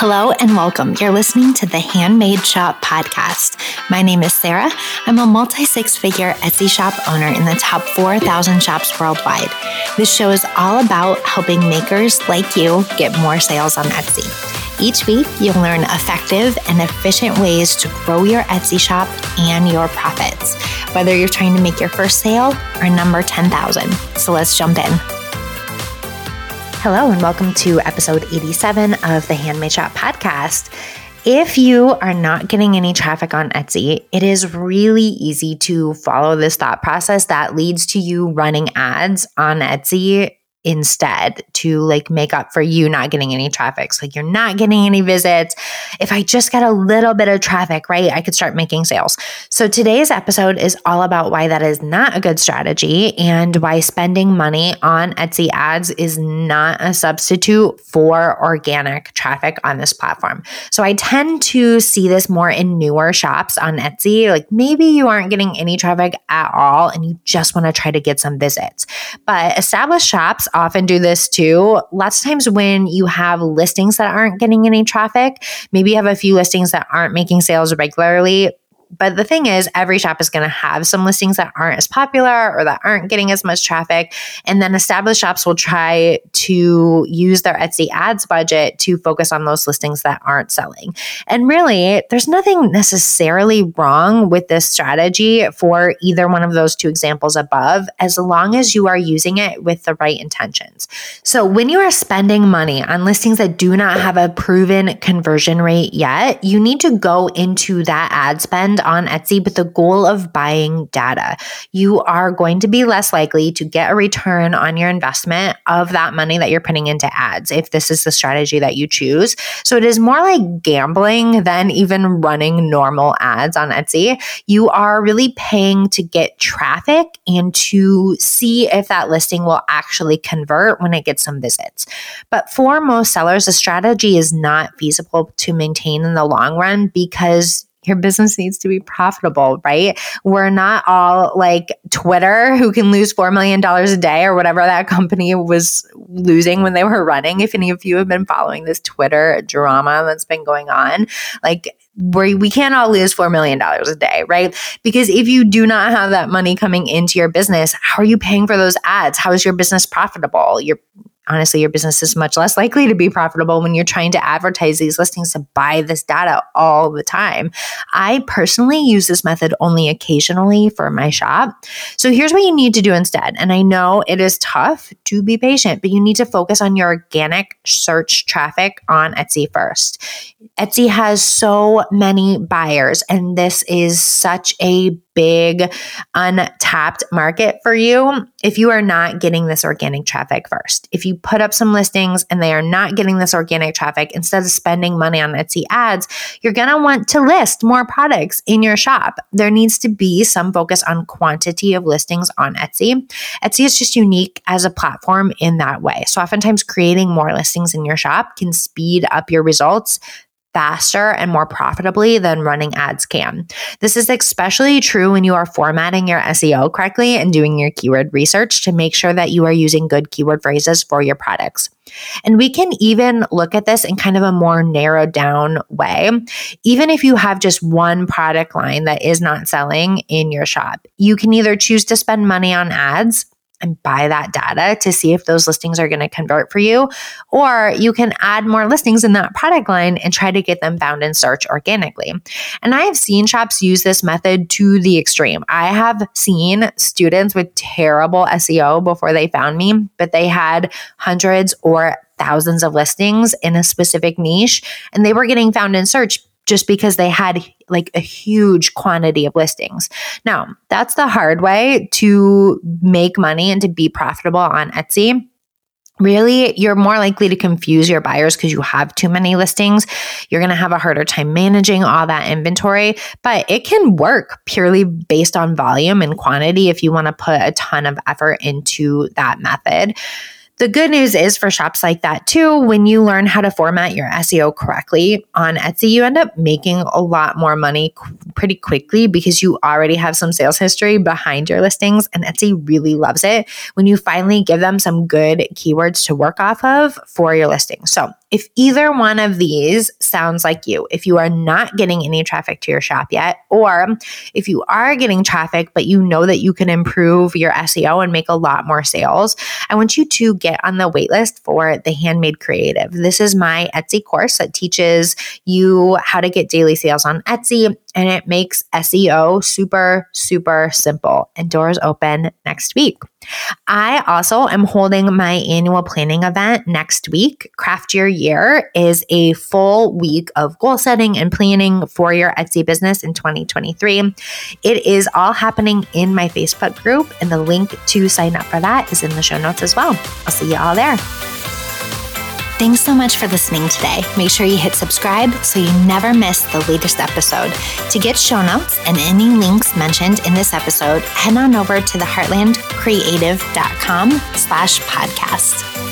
Hello and welcome. You're listening to the Handmade Shop podcast. My name is Sarah. I'm a multi six figure Etsy shop owner in the top 4,000 shops worldwide. This show is all about helping makers like you get more sales on Etsy. Each week, you'll learn effective and efficient ways to grow your Etsy shop and your profits, whether you're trying to make your first sale or number 10,000. So let's jump in. Hello, and welcome to episode 87 of the Handmade Shop podcast. If you are not getting any traffic on Etsy, it is really easy to follow this thought process that leads to you running ads on Etsy instead to like make up for you not getting any traffic. So like you're not getting any visits. If I just get a little bit of traffic, right, I could start making sales. So today's episode is all about why that is not a good strategy and why spending money on Etsy ads is not a substitute for organic traffic on this platform. So I tend to see this more in newer shops on Etsy. Like maybe you aren't getting any traffic at all and you just want to try to get some visits. But established shops often do this too. Lots of times when you have listings that aren't getting any traffic, maybe you have a few listings that aren't making sales regularly, but the thing is, every shop is going to have some listings that aren't as popular or that aren't getting as much traffic. And then established shops will try to use their Etsy ads budget to focus on those listings that aren't selling. And really, there's nothing necessarily wrong with this strategy for either one of those two examples above, as long as you are using it with the right intentions. So when you are spending money on listings that do not have a proven conversion rate yet, you need to go into that ad spend on Etsy with the goal of buying data. You are going to be less likely to get a return on your investment of that money that you're putting into ads if this is the strategy that you choose. So it is more like gambling than even running normal ads on Etsy. You are really paying to get traffic and to see if that listing will actually convert when it gets some visits. But for most sellers, the strategy is not feasible to maintain in the long run because your business needs to be profitable, right? We're not all like Twitter who can lose $4 million a day or whatever that company was losing when they were running. If any of you have been following this Twitter drama that's been going on, like we we can't all lose $4 million a day, right? Because if you do not have that money coming into your business, how are you paying for those ads? How is your business profitable? You're honestly, your business is much less likely to be profitable when you're trying to advertise these listings to buy this data all the time. I personally use this method only occasionally for my shop. So here's what you need to do instead. And I know it is tough to be patient, but you need to focus on your organic search traffic on Etsy first. Etsy has so many buyers, and this is such a big untapped market for you if you are not getting this organic traffic first. If you put up some listings and they are not getting this organic traffic, instead of spending money on Etsy ads, you're going to want to list more products in your shop. There needs to be some focus on quantity of listings on Etsy. Etsy is just unique as a platform in that way. So, oftentimes, creating more listings in your shop can speed up your results faster and more profitably than running ads can. This is especially true when you are formatting your SEO correctly and doing your keyword research to make sure that you are using good keyword phrases for your products. And we can even look at this in kind of a more narrowed down way. Even if you have just one product line that is not selling in your shop, you can either choose to spend money on ads and buy that data to see if those listings are going to convert for you. Or you can add more listings in that product line and try to get them found in search organically. And I have seen shops use this method to the extreme. I have seen students with terrible SEO before they found me, but they had hundreds or thousands of listings in a specific niche and they were getting found in search just because they had like a huge quantity of listings. Now, that's the hard way to make money and to be profitable on Etsy really you're more likely to confuse your buyers because you have too many listings. You're going to have a harder time managing all that inventory, but it can work purely based on volume and quantity if you want to put a ton of effort into that method. The good news is for shops like that too, when you learn how to format your SEO correctly on Etsy, you end up making a lot more money pretty quickly because you already have some sales history behind your listings. And Etsy really loves it when you finally give them some good keywords to work off of for your listing. So if either one of these sounds like you, if you are not getting any traffic to your shop yet, or if you are getting traffic, but you know that you can improve your SEO and make a lot more sales, I want you to get on the waitlist for the Handmade Creative. This is my Etsy course that teaches you how to get daily sales on Etsy and it makes SEO super, super simple. And doors open next week. I also am holding my annual planning event next week. Craft Your Year is a full week of goal setting and planning for your Etsy business in 2023. It is all happening in my Facebook group, and the link to sign up for that is in the show notes as well. I'll see you all there. Thanks so much for listening today. Make sure you hit subscribe so you never miss the latest episode. To get show notes and any links mentioned in this episode, head on over to theheartlandcreative.com slash podcast.